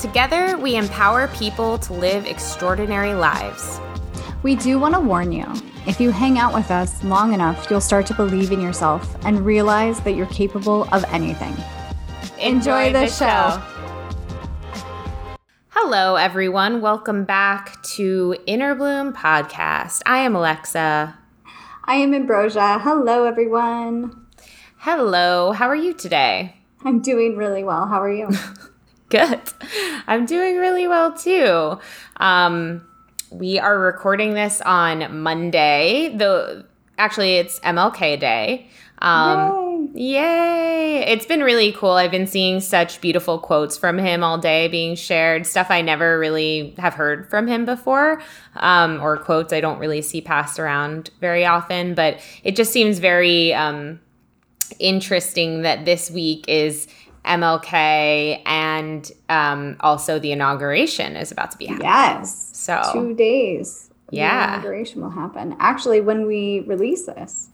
Together, we empower people to live extraordinary lives. We do want to warn you if you hang out with us long enough, you'll start to believe in yourself and realize that you're capable of anything. Enjoy, Enjoy the, the show. show. Hello, everyone. Welcome back to Inner Bloom Podcast. I am Alexa. I am Ambrosia. Hello, everyone. Hello. How are you today? I'm doing really well. How are you? Good. I'm doing really well too. Um, we are recording this on Monday. The actually, it's MLK Day. Um, Yay! It's been really cool. I've been seeing such beautiful quotes from him all day being shared, stuff I never really have heard from him before, um, or quotes I don't really see passed around very often. But it just seems very um, interesting that this week is MLK and um, also the inauguration is about to be happening. Yes. So two days. Yeah. The inauguration will happen. Actually, when we release this.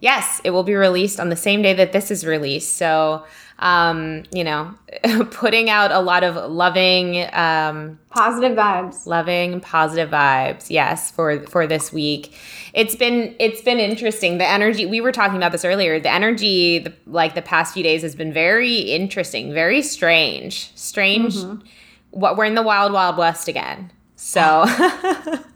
Yes, it will be released on the same day that this is released. So, um, you know, putting out a lot of loving, um, positive vibes, loving, positive vibes. Yes, for for this week, it's been it's been interesting. The energy we were talking about this earlier. The energy, the, like the past few days, has been very interesting, very strange, strange. Mm-hmm. What we're in the wild, wild west again. So.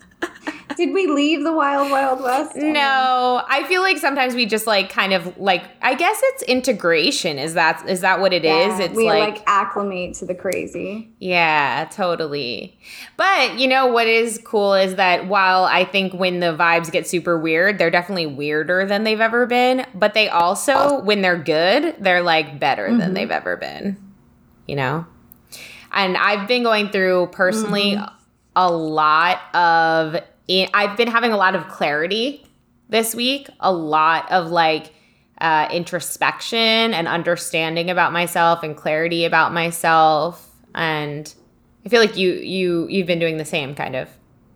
Did we leave the wild, wild west? No, I feel like sometimes we just like kind of like. I guess it's integration. Is that is that what it yeah, is? It's we like, like acclimate to the crazy. Yeah, totally. But you know what is cool is that while I think when the vibes get super weird, they're definitely weirder than they've ever been. But they also, when they're good, they're like better mm-hmm. than they've ever been. You know. And I've been going through personally mm-hmm. a lot of I've been having a lot of clarity this week, a lot of like uh, introspection and understanding about myself and clarity about myself. And I feel like you you you've been doing the same kind of.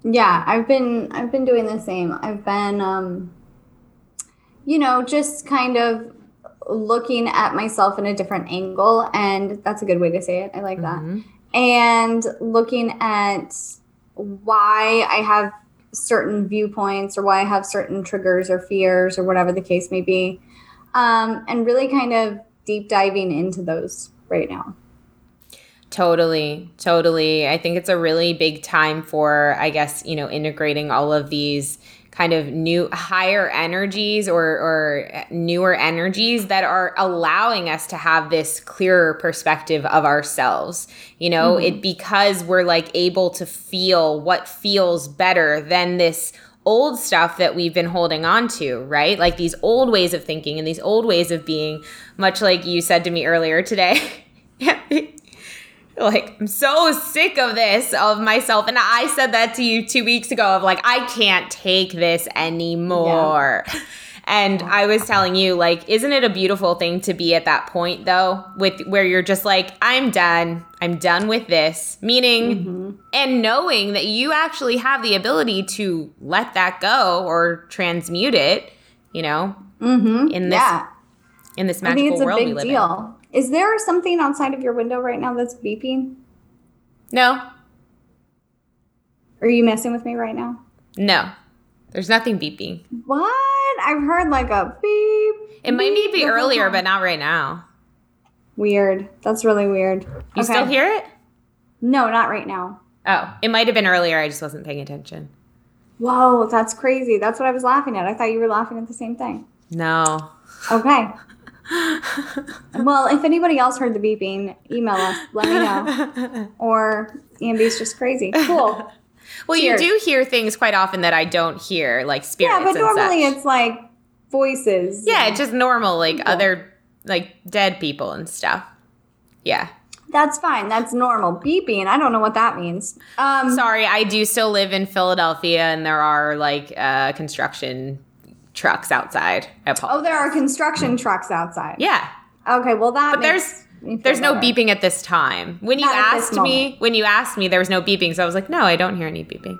Yeah, I've been I've been doing the same. I've been um you know, just kind of looking at myself in a different angle and that's a good way to say it. I like mm-hmm. that. And looking at why I have certain viewpoints or why I have certain triggers or fears or whatever the case may be. Um, and really kind of deep diving into those right now. Totally, totally. I think it's a really big time for, I guess, you know, integrating all of these kind of new higher energies or, or newer energies that are allowing us to have this clearer perspective of ourselves you know mm-hmm. it because we're like able to feel what feels better than this old stuff that we've been holding on to, right? Like these old ways of thinking and these old ways of being, much like you said to me earlier today. like i'm so sick of this of myself and i said that to you two weeks ago of like i can't take this anymore yeah. and i was telling you like isn't it a beautiful thing to be at that point though with where you're just like i'm done i'm done with this meaning mm-hmm. and knowing that you actually have the ability to let that go or transmute it you know mm-hmm. in this yeah. in this magical I think it's a world big deal. In. Is there something outside of your window right now that's beeping? No. Are you messing with me right now? No. There's nothing beeping. What? I've heard like a beep. It might beep, be earlier, but not right now. Weird. That's really weird. You okay. still hear it? No, not right now. Oh, it might have been earlier. I just wasn't paying attention. Whoa, that's crazy. That's what I was laughing at. I thought you were laughing at the same thing. No. Okay. well, if anybody else heard the beeping, email us. Let me know. or Ambi's just crazy. Cool. well, Cheers. you do hear things quite often that I don't hear, like spirits. Yeah, but normally such. it's like voices. Yeah, it's just normal, like other like dead people and stuff. Yeah. That's fine. That's normal. Beeping. I don't know what that means. Um, Sorry, I do still live in Philadelphia, and there are like uh, construction trucks outside. Oh, there are construction trucks outside. yeah, Okay. Well, that. but there's there's no beeping at this time. When you Not this asked me, when you asked me, there was no beeping, so I was like, no, I don't hear any beeping.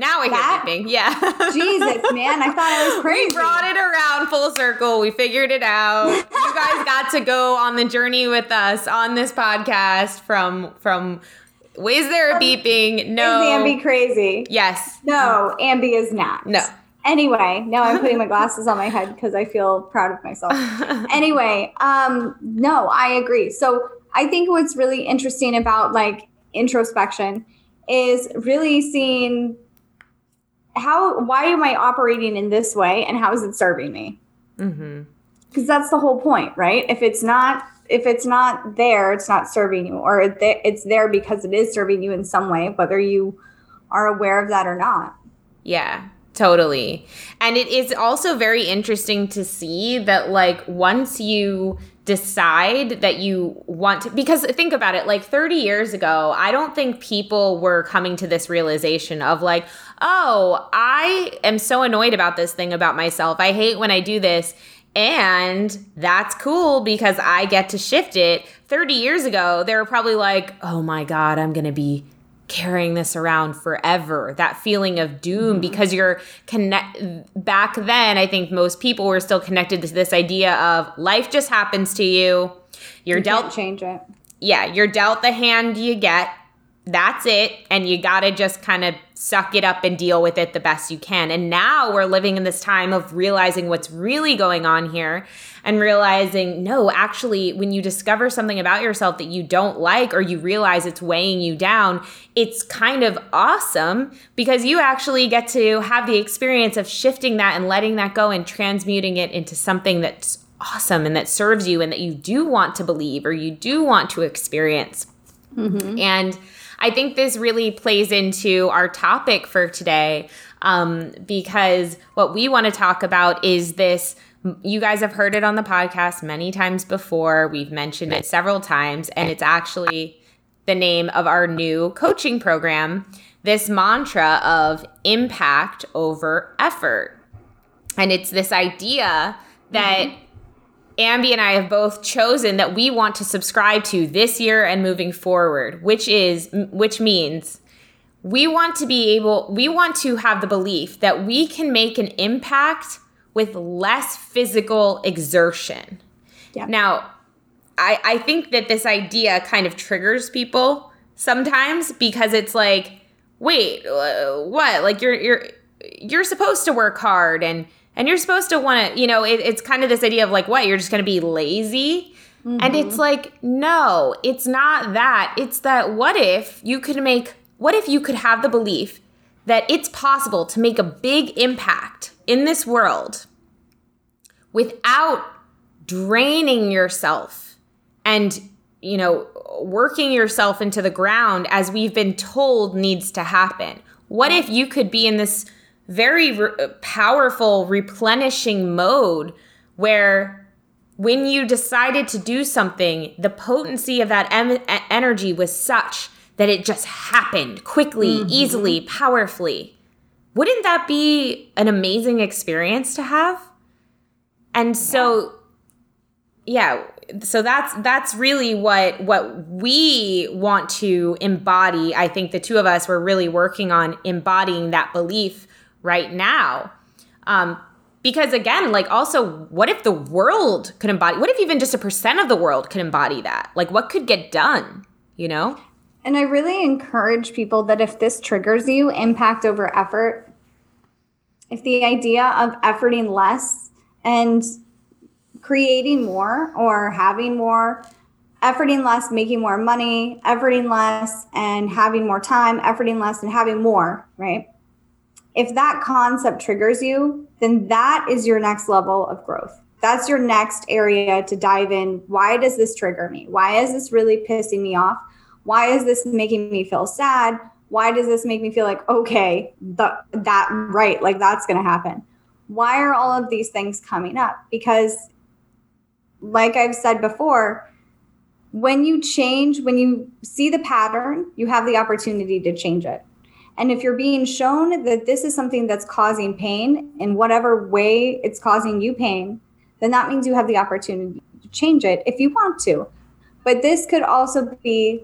Now I hear That- beeping. Yeah. Jesus, man! I thought I was crazy. We brought it around full circle. We figured it out. you guys got to go on the journey with us on this podcast from from is there a beeping? No. Is Ambi crazy? Yes. No, Ambi is not. No. Anyway, now I'm putting my glasses on my head because I feel proud of myself. anyway, um, no, I agree. So I think what's really interesting about like introspection is really seeing how why am I operating in this way and how is it serving me? mm-hmm Because that's the whole point, right? If it's not if it's not there, it's not serving you, or it's there because it is serving you in some way, whether you are aware of that or not. Yeah, totally. And it is also very interesting to see that, like, once you decide that you want to, because think about it, like 30 years ago, I don't think people were coming to this realization of, like, oh, I am so annoyed about this thing about myself. I hate when I do this. And that's cool because I get to shift it. 30 years ago, they were probably like, oh my God, I'm going to be carrying this around forever that feeling of doom mm-hmm. because you're connect back then i think most people were still connected to this idea of life just happens to you. You're You dealt change it. yeah you're dealt the hand you get that's it and you gotta just kind of suck it up and deal with it the best you can. And now we're living in this time of realizing what's really going on here and realizing no actually when you discover something about yourself that you don't like or you realize it's weighing you down it's kind of awesome because you actually get to have the experience of shifting that and letting that go and transmuting it into something that's awesome and that serves you and that you do want to believe or you do want to experience. Mm-hmm. And I think this really plays into our topic for today um, because what we want to talk about is this. You guys have heard it on the podcast many times before. We've mentioned it several times, and it's actually the name of our new coaching program this mantra of impact over effort. And it's this idea that Ambi and I have both chosen that we want to subscribe to this year and moving forward, which is which means we want to be able we want to have the belief that we can make an impact with less physical exertion. Yep. Now, I I think that this idea kind of triggers people sometimes because it's like, wait, what? Like you're you're you're supposed to work hard and and you're supposed to want to, you know, it, it's kind of this idea of like, what? You're just going to be lazy. And it's mm-hmm. like, no, it's not that. It's that what if you could make, what if you could have the belief that it's possible to make a big impact in this world without draining yourself and, you know, working yourself into the ground as we've been told needs to happen? What if you could be in this very re- uh, powerful replenishing mode where when you decided to do something, the potency of that em- energy was such that it just happened quickly, mm-hmm. easily, powerfully. Wouldn't that be an amazing experience to have? And so yeah, so that's that's really what what we want to embody. I think the two of us were really working on embodying that belief right now. Um, because again, like also, what if the world could embody? What if even just a percent of the world could embody that? Like, what could get done? You know? And I really encourage people that if this triggers you, impact over effort, if the idea of efforting less and creating more or having more, efforting less, making more money, efforting less and having more time, efforting less and having more, right? If that concept triggers you, then that is your next level of growth. That's your next area to dive in. Why does this trigger me? Why is this really pissing me off? Why is this making me feel sad? Why does this make me feel like, okay, that, right, like that's going to happen? Why are all of these things coming up? Because, like I've said before, when you change, when you see the pattern, you have the opportunity to change it. And if you're being shown that this is something that's causing pain in whatever way it's causing you pain, then that means you have the opportunity to change it if you want to. But this could also be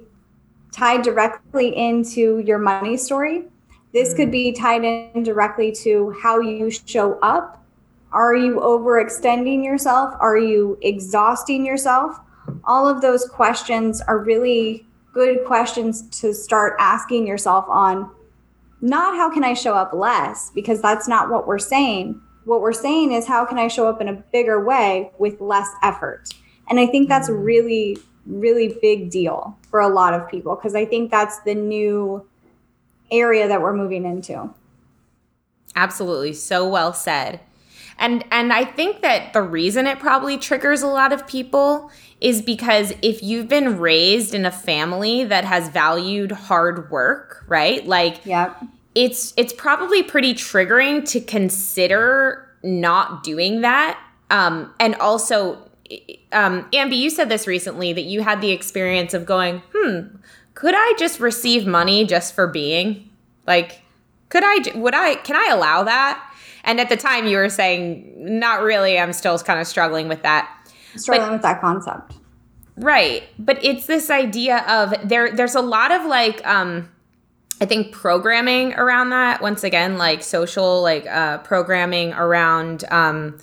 tied directly into your money story. This could be mm. tied in directly to how you show up. Are you overextending yourself? Are you exhausting yourself? All of those questions are really good questions to start asking yourself on not how can I show up less, because that's not what we're saying. What we're saying is how can I show up in a bigger way with less effort? And I think that's Mm. really, really big deal for a lot of people because I think that's the new area that we're moving into. Absolutely, so well said. And and I think that the reason it probably triggers a lot of people is because if you've been raised in a family that has valued hard work, right? Like Yep. it's it's probably pretty triggering to consider not doing that. Um, and also, um, Ambi, you said this recently that you had the experience of going, hmm, could I just receive money just for being? Like, could I, Would I? Can I allow that? And at the time, you were saying, not really. I'm still kind of struggling with that. Struggling with that concept. Right. But it's this idea of there there's a lot of like um I think programming around that once again like social like uh programming around um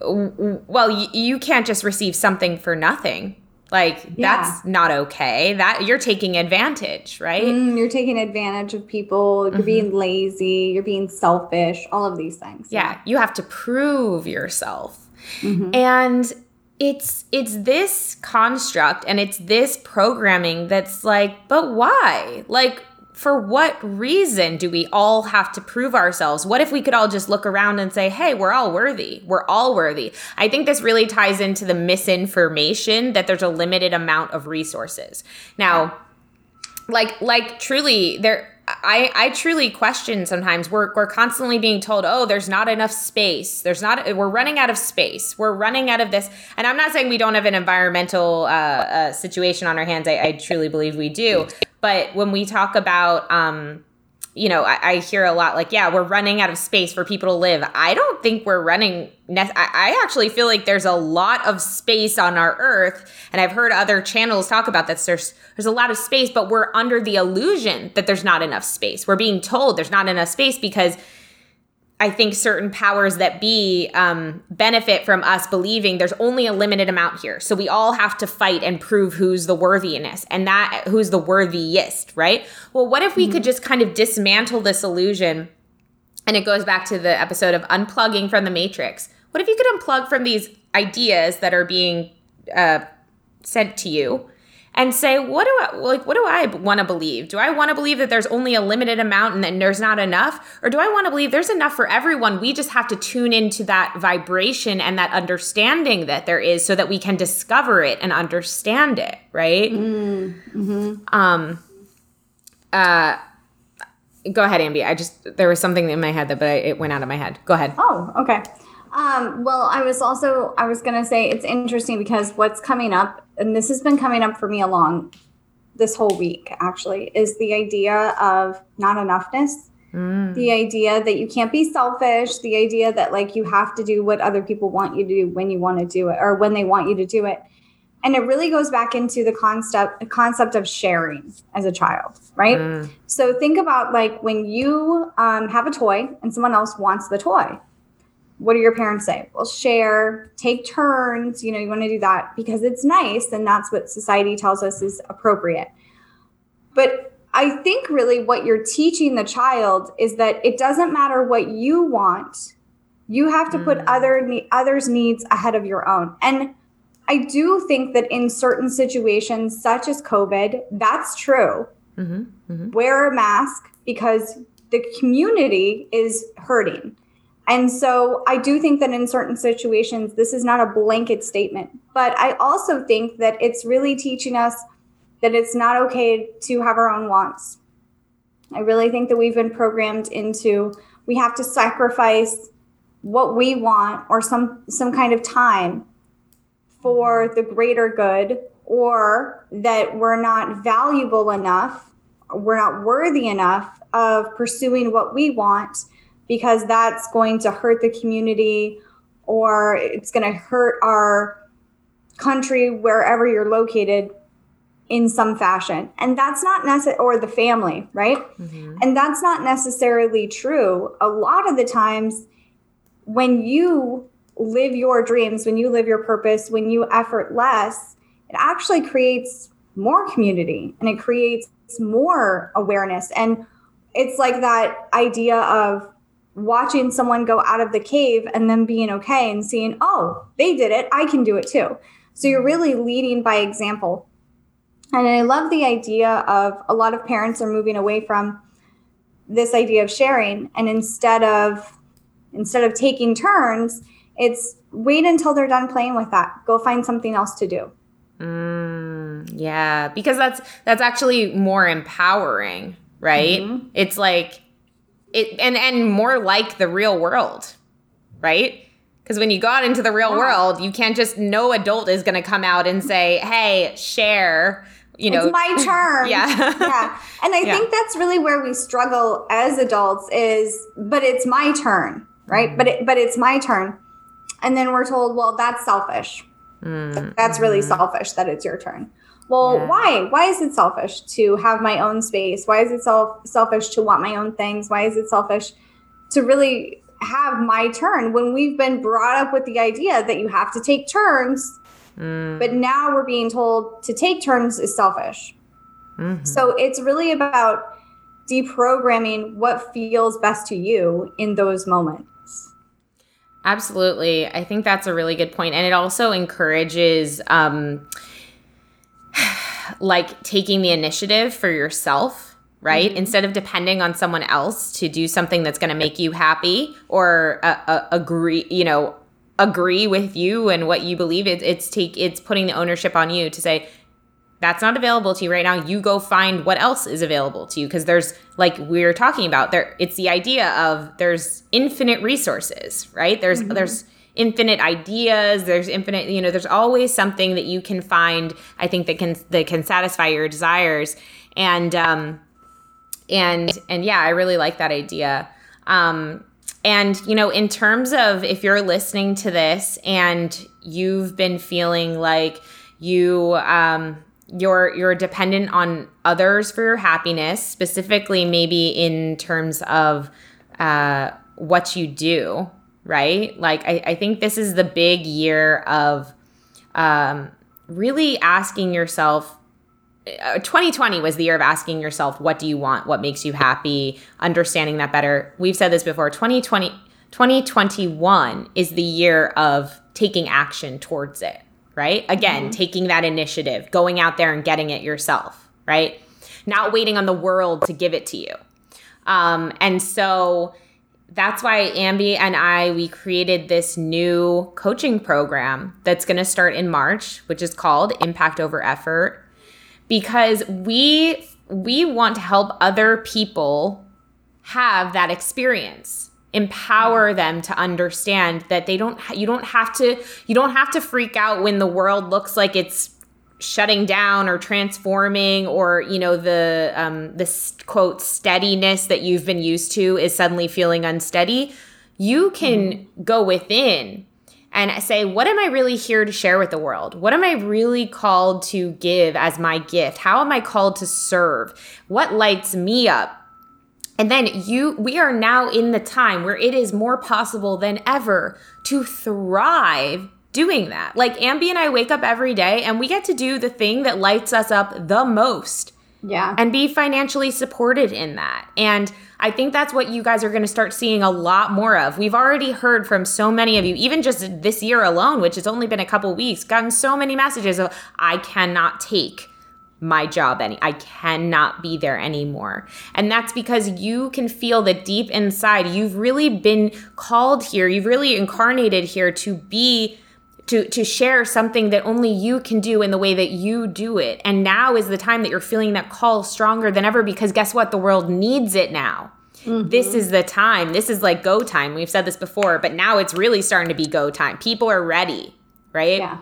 well y- you can't just receive something for nothing. Like Yeah. that's not okay. That you're taking advantage, right? Mm, you're taking advantage of people. You're being lazy. You're being selfish. All of these things. yeah you have to prove yourself Mhm. and it's it's this construct and it's this programming that's like but why like for what reason do we all have to prove ourselves? What if we could all just look around and say hey we're all worthy. We're all worthy. I think this really ties into the misinformation that there's a limited amount of resources. Now like like truly there I, I truly question sometimes. We're, we're constantly being told oh there's not enough space. There's not we're running out of space. We're running out of this. And i'm not saying we don't have an environmental uh, uh, situation on our hands. I, I truly believe we do. But when we talk about um, you know, I, I hear a lot like, yeah, we're running out of space for people to live. I don't think we're running. Ne- I, I actually feel like there's a lot of space on our Earth, and I've heard other channels talk about this. There's there's a lot of space, but we're under the illusion that there's not enough space. We're being told there's not enough space because I think certain powers that be um, benefit from us believing there's only a limited amount here. So we all have to fight and prove who's the worthiness and that who's the worthiest, right? Well, what if we could just kind of dismantle this illusion? And it goes back to the episode of unplugging from the matrix. What if you could unplug from these ideas that are being uh, sent to you and say, what do I like? What do I want to believe? Do I want to believe that there's only a limited amount and then there's not enough, or do I want to believe there's enough for everyone? We just have to tune into that vibration and that understanding that there is, so that we can discover it and understand it, right? Um. Uh. Go ahead, Ambi. I just there was something in my head that, but I, it went out of my head. Go ahead. Oh, okay. Um, well, I was also I was gonna say it's interesting because what's coming up, and this has been coming up for me along this whole week actually, is the idea of not enoughness. Mm. The idea that you can't be selfish, the idea that like you have to do what other people want you to do when you want to do it or when they want you to do it. And it really goes back into the concept the concept of sharing as a child, right? Mm. So think about like when you um, have a toy and someone else wants the toy. What do your parents say? Well, share, take turns. You know, you want to do that because it's nice and that's what society tells us is appropriate. But I think really what you're teaching the child is that it doesn't matter what you want. You have to put Mm. other ne- others' needs ahead of your own. And I do think that in certain situations, such as COVID, that's true hmm hmm wear a mask because the community is hurting. And so I do think that in certain situations, this is not a blanket statement. But I also think that it's really teaching us that it's not okay to have our own wants. I really think that we've been programmed into we have to sacrifice what we want or some some kind of time for the greater good or that we're not valuable enough, we're not worthy enough of pursuing what we want because that's going to hurt the community or it's going to hurt our country wherever you're located in some fashion. And that's not necessary, or the family, right? Mm-hmm. And that's not necessarily true. A lot of the times, when you live your dreams, when you live your purpose, when you effort less, it actually creates more community and it creates more awareness. And it's like that idea of watching someone go out of the cave and then being okay and seeing, oh, they did it. I can do it too. So you're really leading by example. And I love the idea of a lot of parents are moving away from this idea of sharing and instead of instead of taking turns, it's wait until they're done playing with that. Go find something else to do. Mm, yeah, because that's that's actually more empowering, right? Mm-hmm. It's like it and and more like the real world, right? Because when you go out into the real yeah. world, you can't just no adult is going to come out and say, "Hey, share." You know, it's my turn. yeah, yeah. And I yeah. think that's really where we struggle as adults is, but it's my turn, right? But it, but it's my turn, and then we're told, well, that's selfish. Mm. That's really mm-hmm. selfish that it's your turn. Well, yeah. why? Why is it selfish to have my own space? Why is it self selfish to want my own things? Why is it selfish to really have my turn when we've been brought up with the idea that you have to take turns? Mm. But now we're being told to take turns is selfish. Mm-hmm. So it's really about deprogramming what feels best to you in those moments. Absolutely. I think that's a really good point. And it also encourages um, like taking the initiative for yourself, right? Mm-hmm. Instead of depending on someone else to do something that's going to make you happy or uh, uh, agree, you know, agree with you and what you believe. It, it's take it's putting the ownership on you to say that's not available to you right now. You go find what else is available to you because there's like we are talking about there. It's the idea of there's infinite resources, right? There's mm-hmm. there's infinite ideas there's infinite you know there's always something that you can find i think that can that can satisfy your desires. And um and and yeah i really like that idea. Um and you know in terms of if you're listening to this and you've been feeling like you um you're you're dependent on others for your happiness specifically maybe in terms of uh what you do right? Like, I, I think this is the big year of um, really asking yourself. Uh, 2020 was the year of asking yourself, what do you want? What makes you happy? Understanding that better. We've said this before 2020, 2021 is the year of taking action towards it, right? Again, mm-hmm. taking that initiative, going out there and getting it yourself, right? Not waiting on the world to give it to you. Um, and so, that's why Ambi and I we created this new coaching program that's going to start in March, which is called Impact Over Effort because we we want to help other people have that experience empower them to understand that they don't you don't have to you don't have to freak out when the world looks like it's shutting down or transforming or you know the um this quote steadiness that you've been used to is suddenly feeling unsteady you can mm-hmm. go within and say what am i really here to share with the world? What am i really called to give as my gift? How am i called to serve? What lights me up? And then you we are now in the time where it is more possible than ever to thrive doing that. Like Ambi and I wake up every day and we get to do the thing that lights us up the most. Yeah. And be financially supported in that. And I think that's what you guys are going to start seeing a lot more of. We've already heard from so many of you, even just this year alone, which has only been a couple weeks, gotten so many messages of, I cannot take my job any I cannot be there anymore. And that's because you can feel that deep inside you've really been called here, you've really incarnated here to be to to share something that only you can do in the way that you do it. And now is the time that you're feeling that call stronger than ever because guess what? The world needs it now. Mm-hmm. This is the time. This is like go time. We've said this before, but now it's really starting to be go time. People are ready, right? Yeah.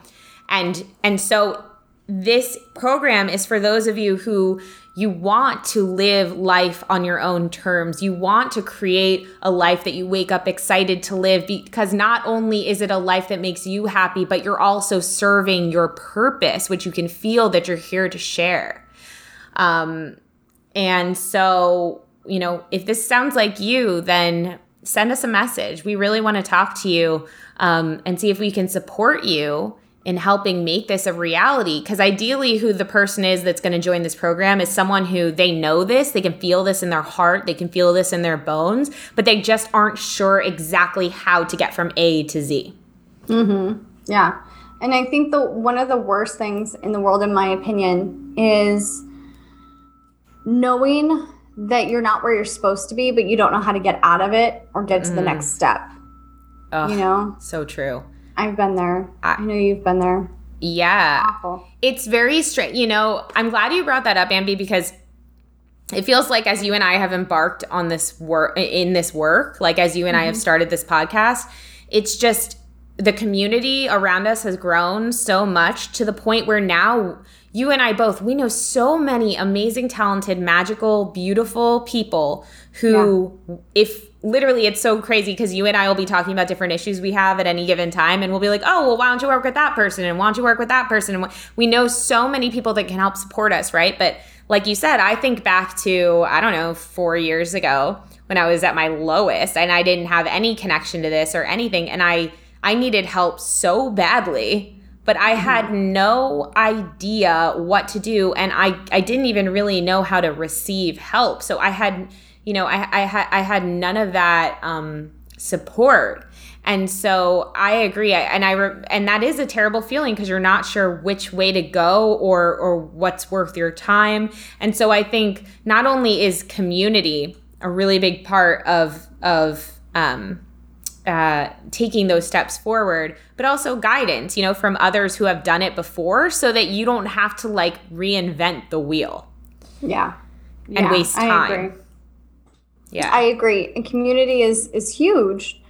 And and so this program is for those of you who you want to live life on your own terms. You want to create a life that you wake up excited to live because not only is it a life that makes you happy, but you're also serving your purpose, which you can feel that you're here to share. Um, and so, you know, if this sounds like you, then send us a message. We really want to talk to you um, and see if we can support you in helping make this a reality. Because ideally, who the person is that's going to join this program is someone who they know this, they can feel this in their heart, they can feel this in their bones, but they just aren't sure exactly how to get from A to Z. Mm-hmm. Yeah. And I think the one of the worst things in the world, in my opinion, is knowing that you're not where you're supposed to be, but you don't know how to get out of it or get to the next step. Ugh, You know? so true. I've been there. I- I know you've been there. Yeah. Awful. It's very strange. You know, I'm glad you brought that up, Ambi, because it feels like as you and I have embarked on this work in this work, like as you and I have mm-hmm. started this podcast, it's just the community around us has grown so much to the point where now you and I both we know so many amazing talented magical beautiful people who if literally it's so crazy because you and I will be talking about different issues we have at any given time and we'll be like oh well why don't you work with that person and why don't you work with that person? And we know so many people that can help support us right? But like you said I think back to I don't know 4 years ago when I was at my lowest and I didn't have any connection to this or anything and I I needed help so badly but I had no idea what to do and I, I didn't even really know how to receive help. So I had, you know, I, I had I had none of that um, support. And so I agree, I, and I re- and that is a terrible feeling because you're not sure which way to go or or what's worth your time. And so I think not only is community a really big part of of um, uh, taking those steps forward, but also guidance, you know, from others who have done it before so that you don't have to like reinvent the wheel. Yeah. And Yeah, waste I time. agree. Yeah. I agree. And community is is huge.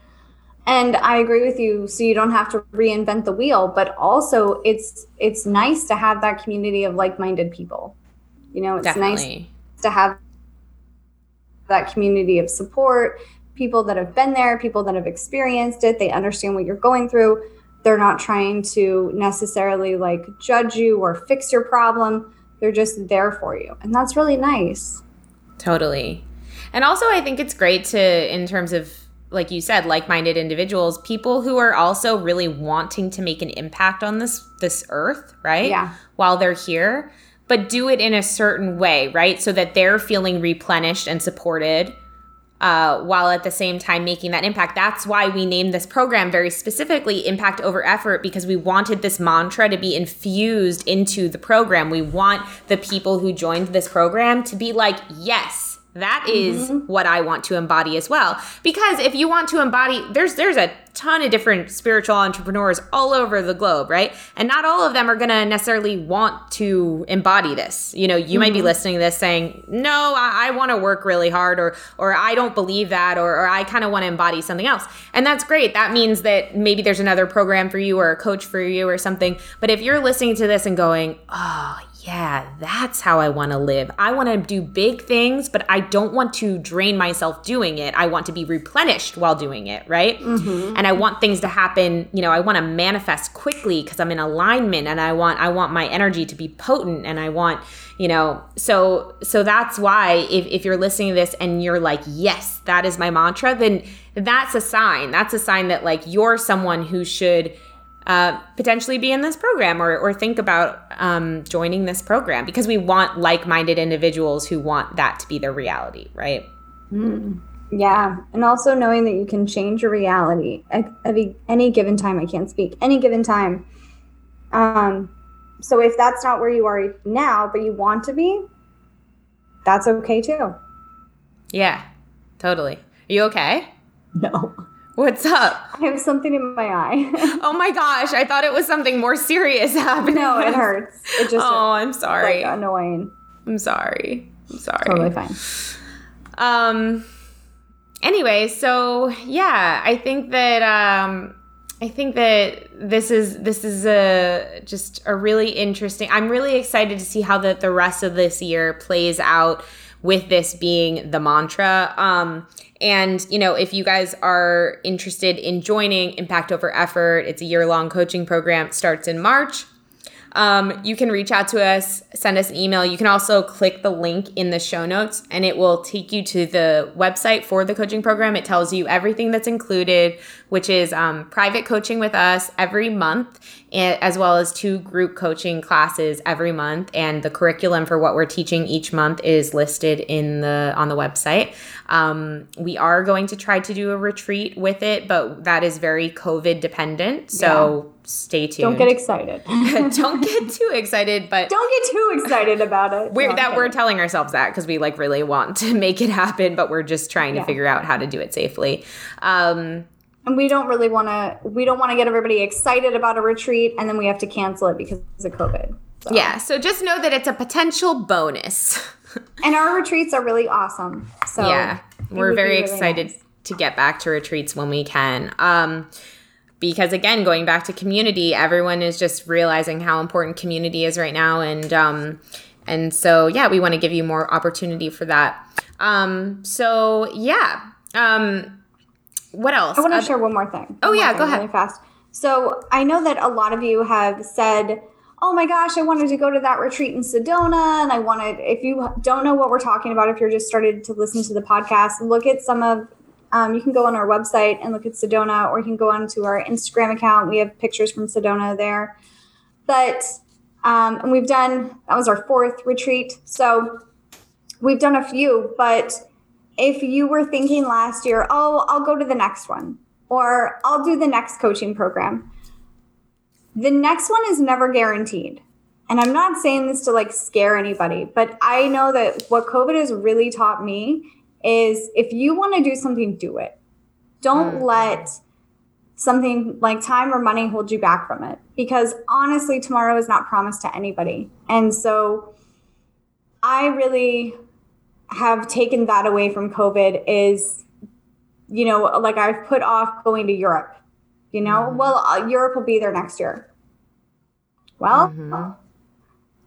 And I agree with you. So you don't have to reinvent the wheel, but also it's it's nice to have that community of like-minded people. You know, it's nice to have that community of support, people that have been there, people that have experienced it, they understand what you're going through. They're not trying to necessarily like judge you or fix your problem. They're just there for you. And that's really nice. Totally. And also, I think it's great to, in terms of, like you said, like-minded individuals, people who are also really wanting to make an impact on this this earth, right? Yeah. While they're here, but do it in a certain way, right? So that they're feeling replenished and supported, uh, while at the same time making that impact. That's why we named this program very specifically "Impact Over Effort" because we wanted this mantra to be infused into the program. We want the people who joined this program to be like, "Yes." That is mm-hmm. what I want to embody as well. Because if you want to embody, there's there's a ton of different spiritual entrepreneurs all over the globe, right? And not all of them are gonna necessarily want to embody this. You know, you might be mm-hmm. listening to this saying, "No, I, I want to work really hard," or "or I don't believe that," or, or "I kind of want to embody something else." And that's great. That means that maybe there's another program for you or a coach for you or something. But if you're listening to this and going, "Oh, yeah, that's how I want to live. I want to do big things, but I don't want to drain myself doing it. I want to be replenished while doing it, right? Mm-hmm. And I want things to happen, you know, I want to manifest quickly because I'm in alignment and I want I want my energy to be potent and I want, you know, so so that's why if if you're listening to this and you're like, "Yes, that is my mantra," then that's a sign. That's a sign that like you're someone who should uh, potentially be in this program or, or think about um, joining this program because we want like-minded individuals who want that to be their reality right? Yeah, and also knowing that you can change your reality at any, any given time. I can't speak. Any given time. Um, so if that's not where you are now, but you want to be, that's okay too. yeah. Totally. Are you okay? No, what's up I have something in my eye. oh my gosh i thought it was something more serious happening no, it hurts. It just oh i'm sorry like annoying. i'm sorry i'm sorry Totally fine. Um anyway, so yeah, I think that um I think that this is this is a just a really interesting. I'm really excited to see how the the rest of this year plays out with this being the mantra. Um, and you know, if you guys are interested in joining Impact Over Effort, it's a year long coaching program. It starts in March. Um, you can reach out to us, send us an email. You can also click the link in the show notes and it will take you to the website for the coaching program. It tells you everything that's included, which is um, private coaching with us every month, as well as two group coaching classes every month. And the curriculum for what we're teaching each month is listed in the on the website. Um, we are going to try to do a retreat with it, but that is very COVID dependent. So. Yeah stay tuned. Don't get excited. don't get too excited, but don't get too excited about it. We're, no, that we're telling ourselves that because we like really want to make it happen, but we're just trying yeah. to figure out how to do it safely. Um, and we don't really want to. We don't want to get everybody excited about a retreat, and then we have to cancel it because of COVID. So. Yeah. So just know that it's a potential bonus. and our retreats are really awesome. So yeah, we're very really excited nice. to get back to retreats when we can. Um, because again going back to community everyone is just realizing how important community is right now. And um and so yeah we want to give you more opportunity for that. Um so yeah. Um what else? I want to uh, share one more thing. Oh yeah thing, go ahead. really fast. So i know that a lot of you have said oh my gosh i wanted to go to that retreat in sedona and i wanted if you don't know what we're talking about if you're just started to listen to the podcast look at some of um, you can go on our website and look at Sedona, or you can go onto our Instagram account. We have pictures from Sedona there. But um, and we've done that was our fourth retreat, so we've done a few. But if you were thinking last year, oh, I'll go to the next one, or I'll do the next coaching program, the next one is never guaranteed. And I'm not saying this to like scare anybody, but I know that what COVID has really taught me is if you want to do something, do it. Don't mm. let something like time or money hold you back from it because honestly, tomorrow is not promised to anybody. And so I really have taken that away from COVID is, you know, like I've put off going to Europe, you know, mm. well, uh, Europe will be there next year. Well, mm-hmm.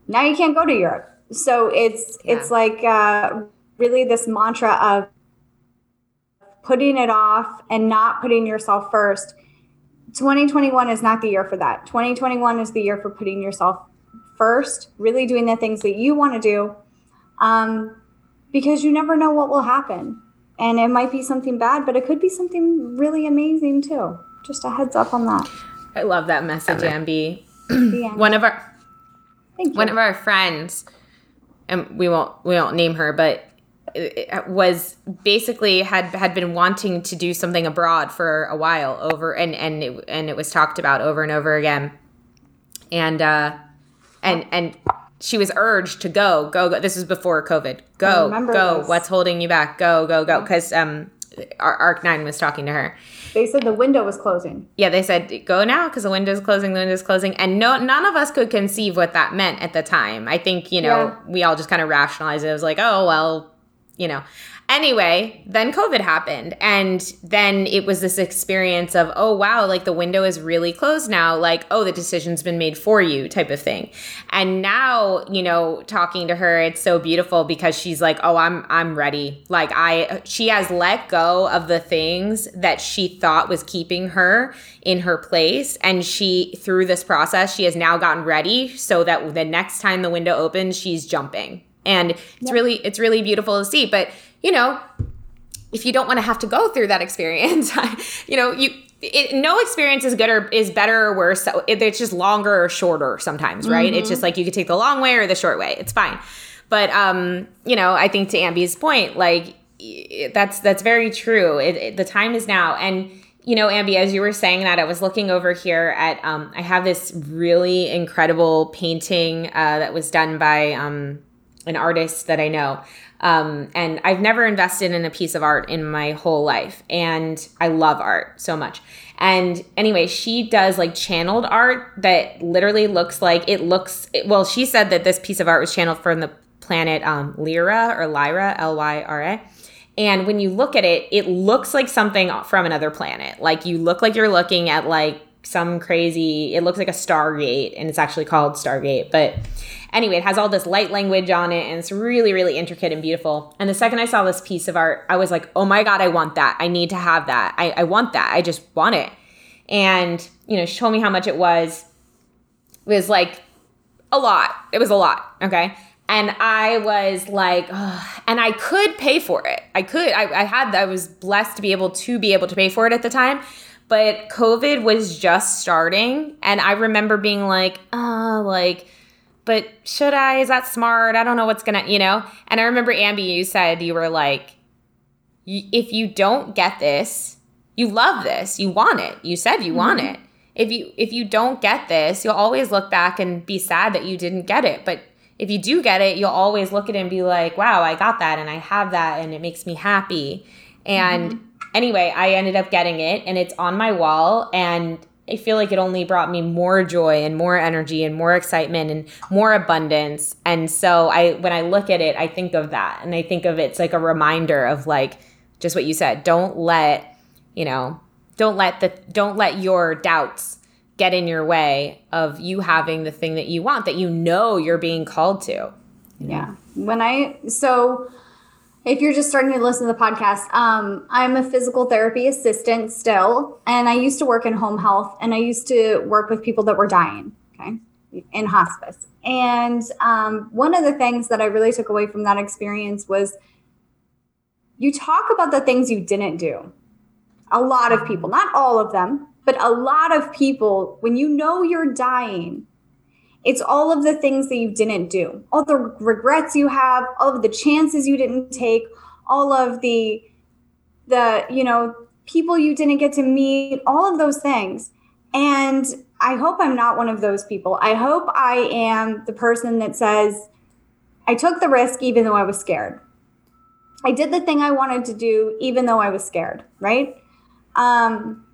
now you can't go to Europe. So it's, yeah. it's like, uh, really this mantra of putting it off and not putting yourself first. 2021 is not the year for that. 2021 is the year for putting yourself first, really doing the things that you want to do, um, because you never know what will happen. And it might be something bad, but it could be something really amazing too. Just a heads up on that. I love that message, Ambi. one of our one of our friends, and we won't we won't name her, but was basically had had been wanting to do something abroad for a while over and and it, and it was talked about over and over again. And uh and and she was urged to go go go this was before covid. Go go. this. what's holding you back? Go go go. Because um arc 9 was talking to her. They said the window was closing. Yeah they said go now because the window's closing the window's closing. And no none of us could conceive what that meant at the time. I think you know yeah. we all just kind of rationalized it. It was like oh well you know. Anyway, then COVID happened. And then it was this experience of, oh, wow, like the window is really closed now. Like, oh, the decision's been made for you type of thing. And now, you know, talking to her, it's so beautiful because she's like, oh, I'm, I'm ready. Like I, she has let go of the things that she thought was keeping her in her place. And she, through this process, she has now gotten ready so that the next time the window opens, she's jumping and it's yep. really it's really beautiful to see. But you know if you don't want to have to go through that experience you know you it, no experience is good or is better or worse. So it's just longer or shorter sometimes right? Mm-hmm. it's just like you could take the long way or the short way. It's fine. But um you know i think to ambi's point like that's that's very true. It, it, the time is now. And you know ambi as you were saying that i was looking over here at um i have this really incredible painting uh, that was done by um an artist that I know. Um, and I've never invested in a piece of art in my whole life. And I love art so much. And anyway, she does like channeled art that literally looks like it looks, well, she said that this piece of art was channeled from the planet um, Lyra or Lyra, L Y R A. And when you look at it, it looks like something from another planet. Like you look like you're looking at like some crazy, it looks like a Stargate, and it's actually called Stargate. But anyway, it has all this light language on it, and it's really, really intricate and beautiful. And the second I saw this piece of art, I was like, oh my God, I want that. I need to have that. I, I want that. I just want it. And, you know, she told me how much it was. It was like a lot. It was a lot. Okay. And I was like, and I could pay for it. I could. I, I had, I was blessed to be able to be able to pay for it at the time but COVID was just starting. And I remember being like, oh, like, but should I? Is that smart? I don't know what's gonna, you know? And I remember, Ambi, you said you were like, if you don't get this, you love this, you want it. You said you mm-hmm. want it. If you if you don't get this, you'll always look back and be sad that you didn't get it. But if you do get it, you'll always look at it and be like, wow, I got that and I have that and it makes me happy. And mm-hmm anyway, I ended up getting it and it's on my wall and I feel like it only brought me more joy and more energy and more excitement and more abundance. And so I when I look at it, I think of that and I think of it's like a reminder of like just what you said, don't let, you know, don't let the don't let your doubts get in your way of you having the thing that you want that you know you're being called to. Yeah. When I so if you're just starting to listen to the podcast, um, I'm a physical therapy assistant still, and I used to work in home health, and I used to work with people that were dying, okay, in hospice. And um, one of the things that I really took away from that experience was you talk about the things you didn't do. A lot of people, not all of them, but a lot of people, when you know you're dying, it's all of the things that you didn't do, all the regrets you have, all of the chances you didn't take, all of the the, you know, people you didn't get to meet, all of those things. And I hope I'm not one of those people. I hope I am the person that says, I took the risk even though I was scared. I did the thing I wanted to do even though I was scared, right? Um,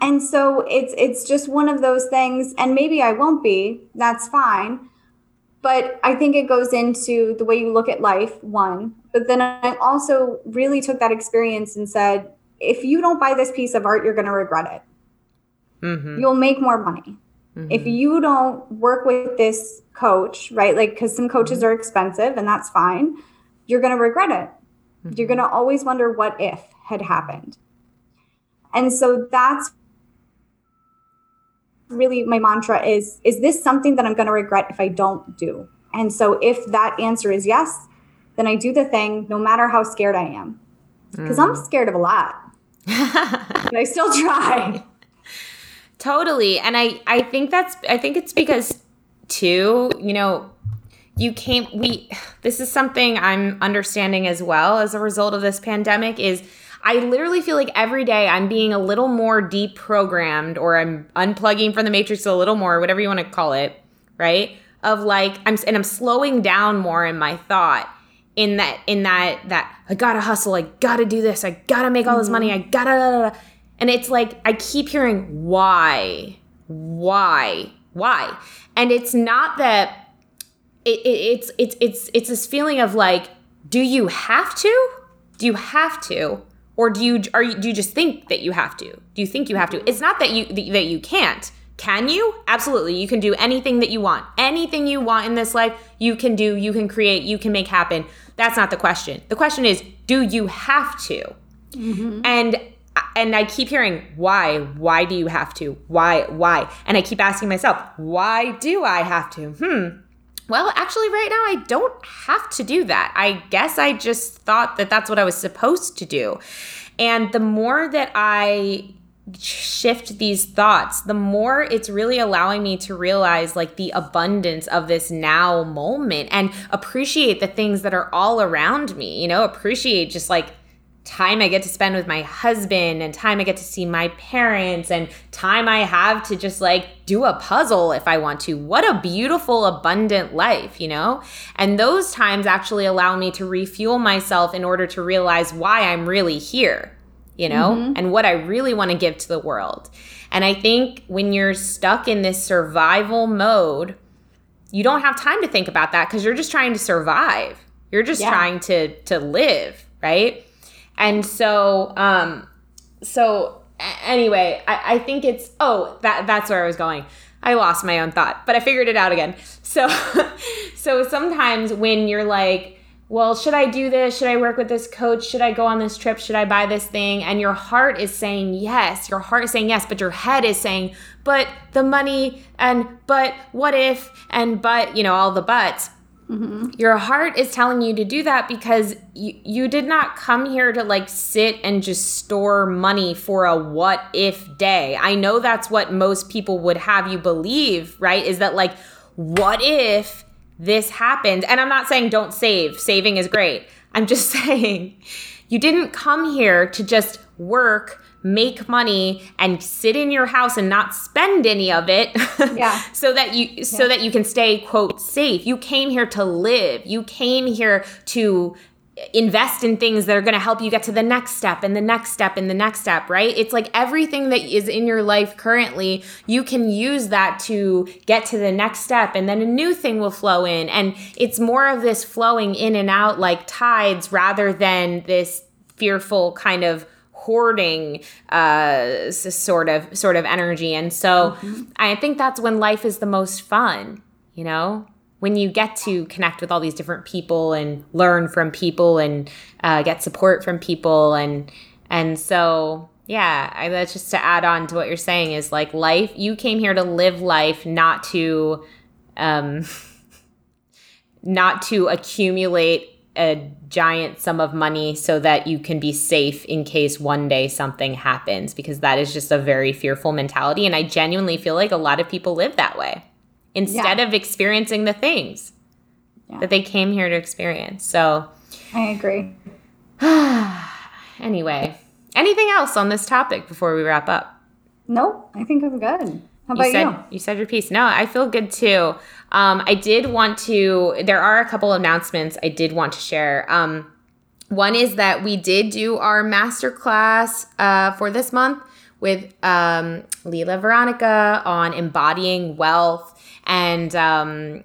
and so it's it's just one of those things and maybe i won't be that's fine but i think it goes into the way you look at life one but then i also really took that experience and said if you don't buy this piece of art you're going to regret it mm-hmm. you'll make more money mm-hmm. if you don't work with this coach right like because some coaches mm-hmm. are expensive and that's fine you're going to regret it you're mm-hmm. going to always wonder what if had happened and so that's really my mantra is is this something that I'm going to regret if I don't do? And so if that answer is yes, then I do the thing no matter how scared I am. Because mm. I'm scared of a lot. and I still try. Totally. And I I think that's I think it's because too, you know, you came we this is something I'm understanding as well as a result of this pandemic is I literally feel like every day I'm being a little more deprogrammed or I'm unplugging from the matrix a little more, whatever you want to call it, right? Of like I'm and I'm slowing down more in my thought in that in that that I gotta hustle, I gotta do this, I gotta make all this money, I mm-hmm. gotta and it's like I keep hearing why, why, why, and it's not that it, it, it's it's it's it's this feeling of like, do you have to? Do you have to? Or do you are you do you just think that you have to? Do you think you have to? It's not that you that you can't. Can you? Absolutely. You can do anything that you want. Anything you want in this life you can do you can create you can make happen. That's not the question. The question is do you have to? Mm-hmm. and and i keep hearing why? Why do you have to? Why why? And i keep asking myself why do i have to? Hmm well, actually, right now, I don't have to do that. I guess I just thought that that's what I was supposed to do. And the more that I shift these thoughts, the more it's really allowing me to realize like the abundance of this now moment and appreciate the things that are all around me, you know, appreciate just like time I get to spend with my husband and time I get to see my parents and time I have to just like do a puzzle if I want to. What a beautiful, abundant life, you know? And those times actually allow me to refuel myself in order to realize why I'm really here, you know, mm-hmm. and what I really want to give to the world. And I think when you're stuck in this survival mode, you don't have time to think about that because you're just trying to survive. You're just yeah. trying to to live, right? And so, um, so anyway, I, I think it's oh that that's where I was going. I lost my own thought, but I figured it out again. So, so sometimes when you're like, well, should I do this? Should I work with this coach? Should I go on this trip? Should I buy this thing? And your heart is saying yes. Your heart is saying yes, but your head is saying, but the money and but what if and but, you know, all the buts. Mm-hmm. Your heart is telling you to do that because you, you did not come here to like sit and just store money for a what if day. I know that's what most people would have you believe, right? Is that like, what if this happened? And I'm not saying don't save, saving is great. I'm just saying you didn't come here to just work make money and sit in your house and not spend any of it. Yeah. so that you so yeah. that you can stay quote safe. You came here to live. You came here to invest in things that are going to help you get to the next step and the next step and the next step right? It's like everything that is in your life currently you can use that to get to the next step and then a new thing will flow in. And it's more of this flowing in and out like tides rather than this fearful kind of hoarding uh, sort of sort of energy. And so mm-hmm. I think that's when life is the most fun, you know? When you get to connect with all these different people and learn from people and uh, get support from people and and so yeah, I, that's just to add on to what you're saying is like life. You came here to live life, not to, um, not to accumulate a giant sum of money so that you can be safe in case one day something happens because that is just a very fearful mentality and i genuinely feel like a lot of people live that way instead yeah. of experiencing the things yeah. that they came here to experience so i agree anyway anything else on this topic before we wrap up nope i think i'm good how about you? Said, you? you said your piece. No, I feel good too. Um, I did want to, there are a couple announcements I did want to share. Um, one is that we did do our masterclass uh, for this month with um, Leela Veronica on embodying wealth. And um,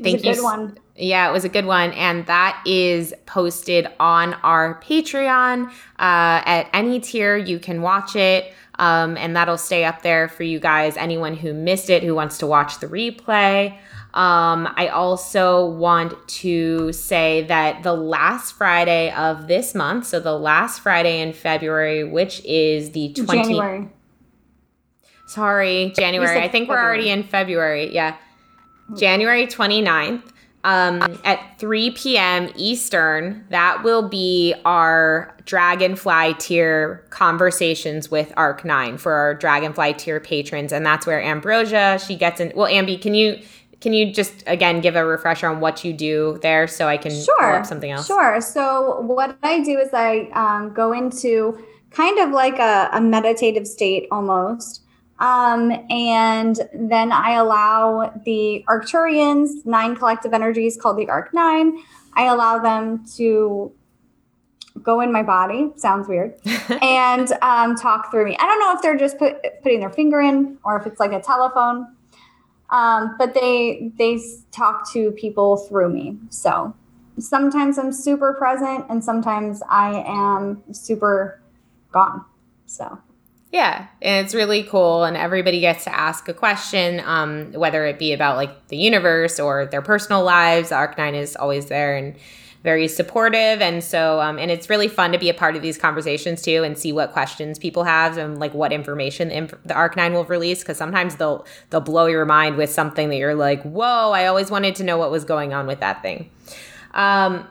thank you. one. Yeah, it was a good one. And that is posted on our Patreon. Uh, at any tier, you can watch it. Um, and that'll stay up there for you guys, anyone who missed it, who wants to watch the replay. Um, I also want to say that the last Friday of this month, so the last Friday in February, which is the 20- January. Sorry, January. I think February. we're already in February. Yeah. January 29th um, at 3 p.m. Eastern. That will be our Dragonfly tier conversations with Arc9 for our Dragonfly tier patrons. And that's where Ambrosia, she gets in. Well, Ambi, can you. Can you just again give a refresher on what you do there so I can sure something else? Sure. So what I do is I um, go into kind of like a, a meditative state almost um, and then I allow the Arcturians, nine collective energies called the Arc Nine, I allow them to go in my body. Sounds weird. and um, talk through me. I don't know if they're just put, putting their finger in or if it's like a telephone. Um, but they they talk to people through me. So sometimes I'm super present, and sometimes I am super gone. So yeah, and it's really cool, and everybody gets to ask a question, um, whether it be about like the universe or their personal lives. Arc9 is always there and very supportive, and so um, and it's really fun to be a part of these conversations too, and see what questions people have and like what information the, inf- the Arc9 will release. Because sometimes they'll they'll blow your mind with something that you're like, whoa, I always wanted to know what was going on with that thing. Um,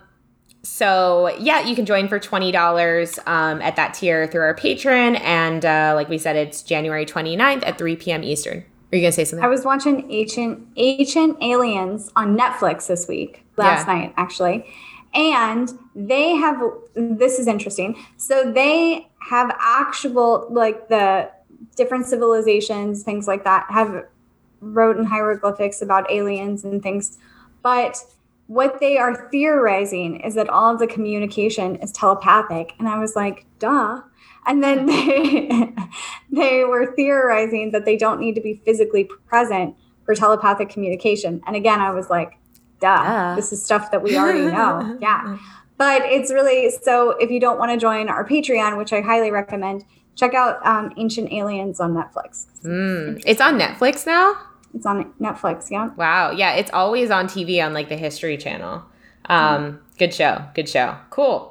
so yeah, you can join for twenty dollars um, at that tier through our Patreon, and uh, like we said, it's January 29th at three p.m. Eastern. Are you gonna say something? I was watching Ancient Ancient Aliens on Netflix this week, last yeah. night actually, and they have this is interesting. So they have actual like the different civilizations, things like that, have wrote in hieroglyphics about aliens and things, but what they are theorizing is that all of the communication is telepathic. And I was like, duh. And then they, they were theorizing that they don't need to be physically present for telepathic communication. And again, I was like, duh, duh. this is stuff that we already know. yeah. but it's really so if you don't want to join our Patreon, which I highly recommend, check out um, Ancient Aliens on Netflix. Mm. It's on Netflix now? It's on Netflix, yeah. Wow. Yeah, it's always on TV on like the History Channel. Um, Good show. Good show. Cool.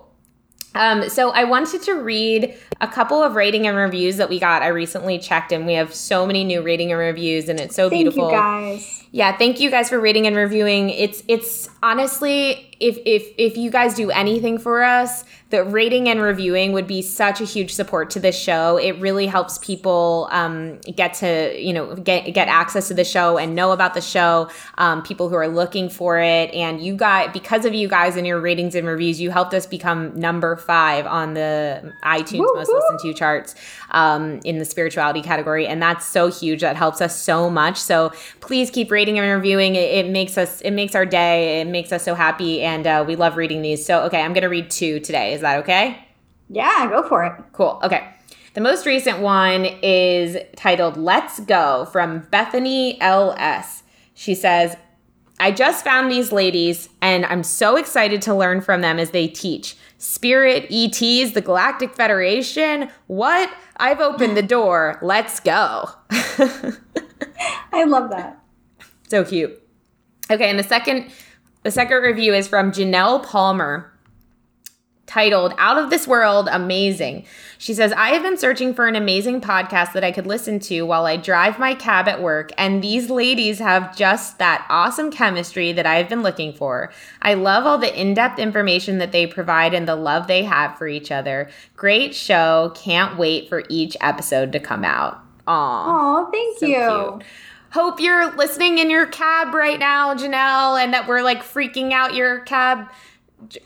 Um, so I wanted to read a couple of rating and reviews that we got. I recently checked, and we have so many new rating and reviews, and it's so Thank beautiful. Thank you guys. Yeah, thank you guys for rating and reviewing. It's it's honestly, if if if you guys do anything for us, the rating and reviewing would be such a huge support to this show. It really helps people um, get to you know get get access to the show and know about the show. Um, people who are looking for it, and you got because of you guys and your ratings and reviews, you helped us become number five on the iTunes Woo, most listened to charts um, in the spirituality category, and that's so huge. That helps us so much. So please keep rating and reviewing. It, it makes us it makes our day. It makes us so happy, and uh, we love reading these. So okay, I'm gonna read two today. Is that okay? Yeah, go for it. Cool. Okay. The most recent one is titled Let's Go from Bethany LS. She says, I just found these ladies and I'm so excited to learn from them as they teach. Spirit, ETs, the Galactic Federation. What? I've opened the door. Let's go. I love that. So cute. Okay, and the second the second review is from Janelle Palmer titled Out of This World Amazing. She says, I have been searching for an amazing podcast that I could listen to while I drive my cab at work, and these ladies have just that awesome chemistry that I've been looking for. I love all the in depth information that they provide and the love they have for each other. Great show. Can't wait for each episode to come out. Aw. Oh, thank So you. cute. Hope you're listening in your cab right now, Janelle, and that we're like freaking out your cab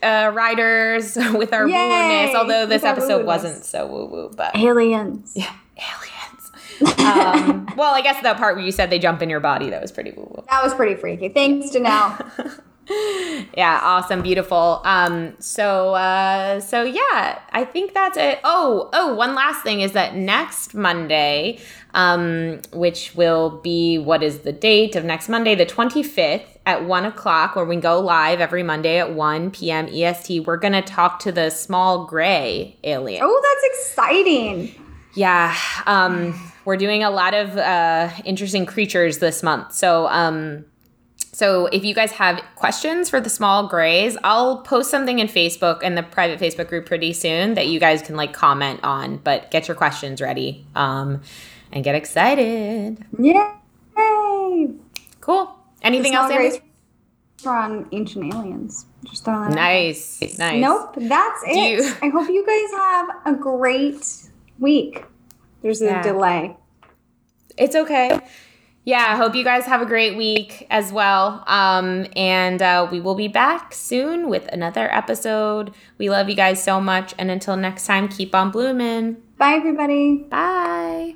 uh, riders with our Yay! woo-ness. Although this episode woo-ness. wasn't so woo-woo, but Aliens. yeah, aliens. um, well, I guess that part where you said they jump in your body that was pretty woo-woo. That was pretty freaky. Thanks, Janelle. Yeah, awesome, beautiful. Um, so uh, so yeah, I think that's it. Oh, oh, one last thing is that next Monday, um, which will be what is the date of next Monday, the twenty fifth at one o'clock, where we go live every Monday at one p.m. EST. We're gonna talk to the small gray alien. oh, that's exciting. Yeah, um, we're doing a lot of uh, interesting creatures this month. So, um, so if you guys have questions for the small grays, I'll post something in Facebook in the private Facebook group pretty soon that you guys can like comment on. But get your questions ready um, and get excited. Yay. Cool. Anything The else, Amber? on Ancient Aliens. Just throwing that out. Nice, nice. Nope, that's it. you- I hope you guys have a great week. There's a Yeah. delay. It's okay. Yeah, I hope you guys have a great week as well. Um, and uh, we will be back soon with another episode. We love you guys so much. And until next time, keep on blooming. Bye, everybody. Bye.